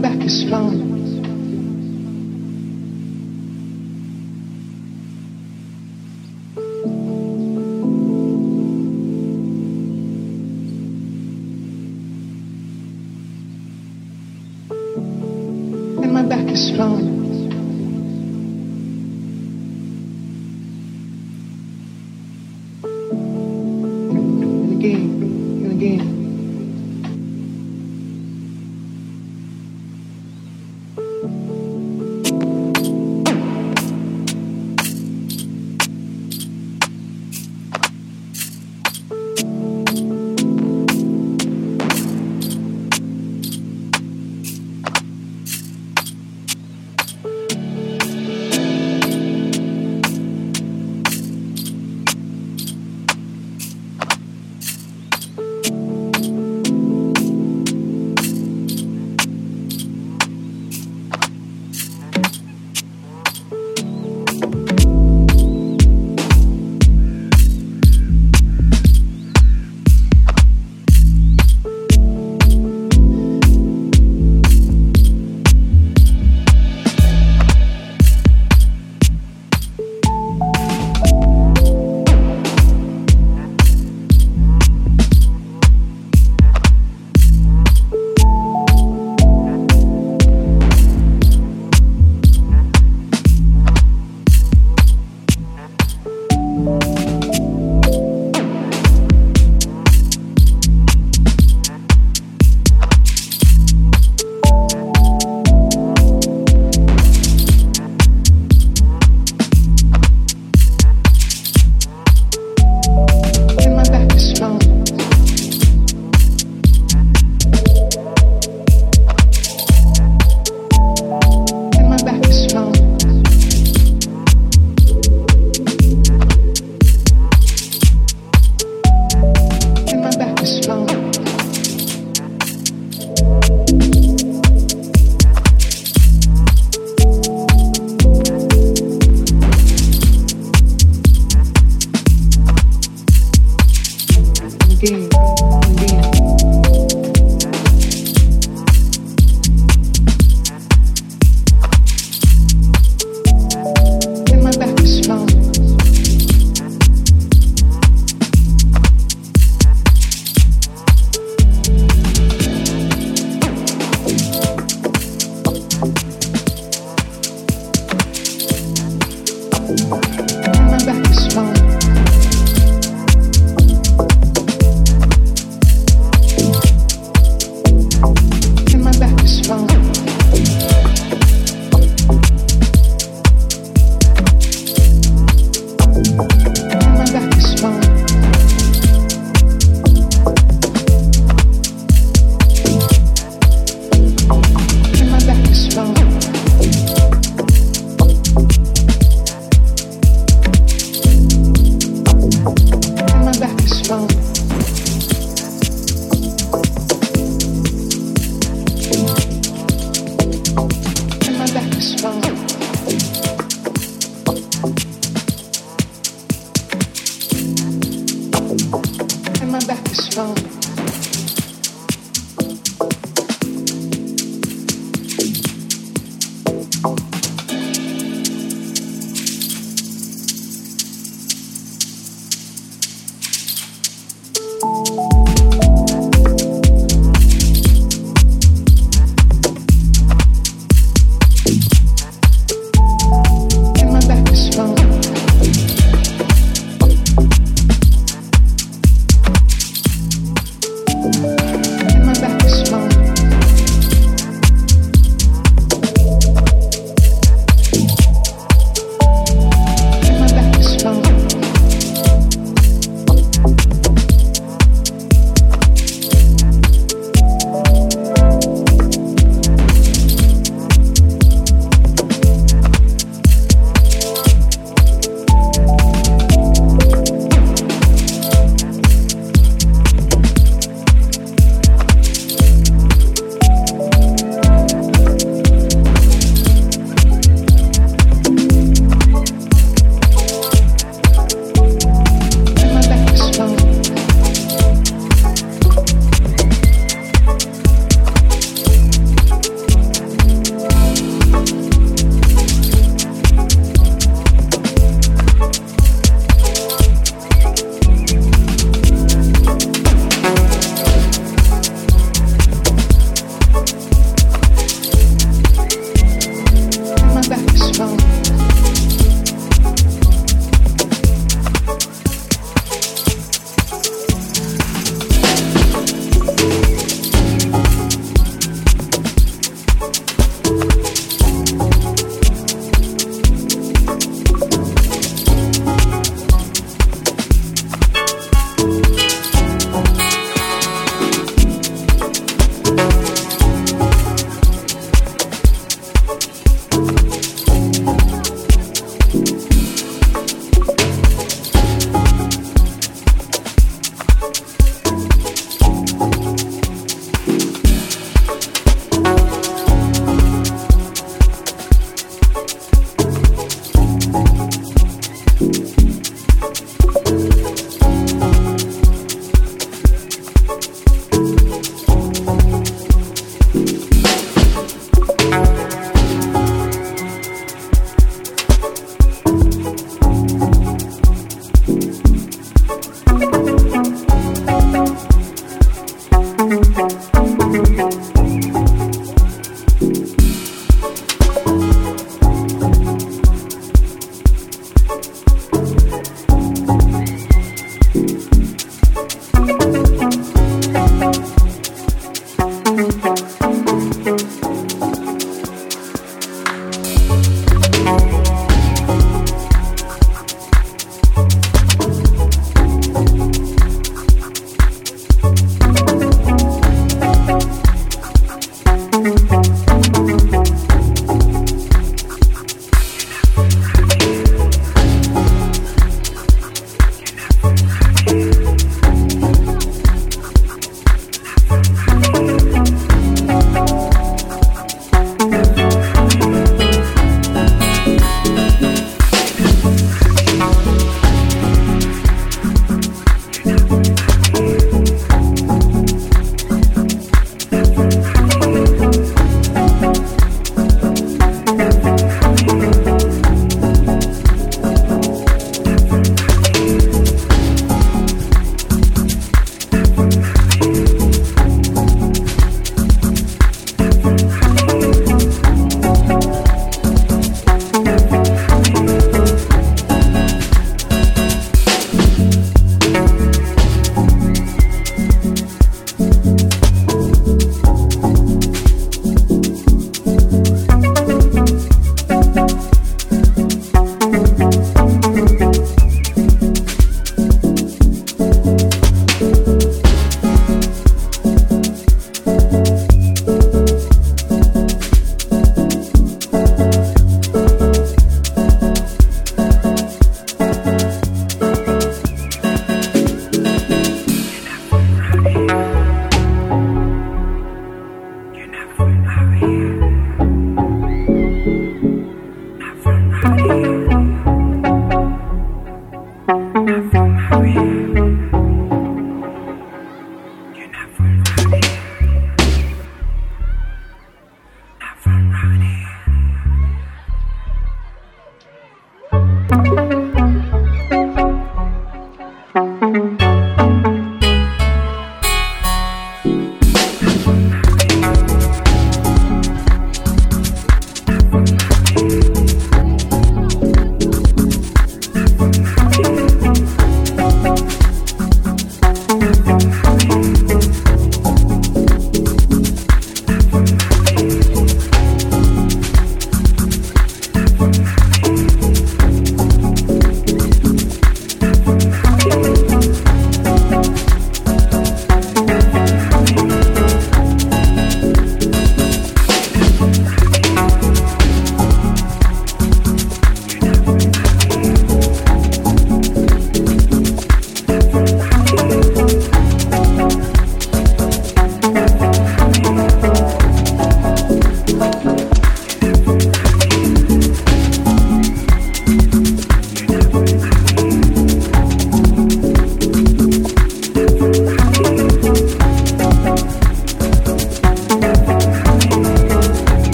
back is strong.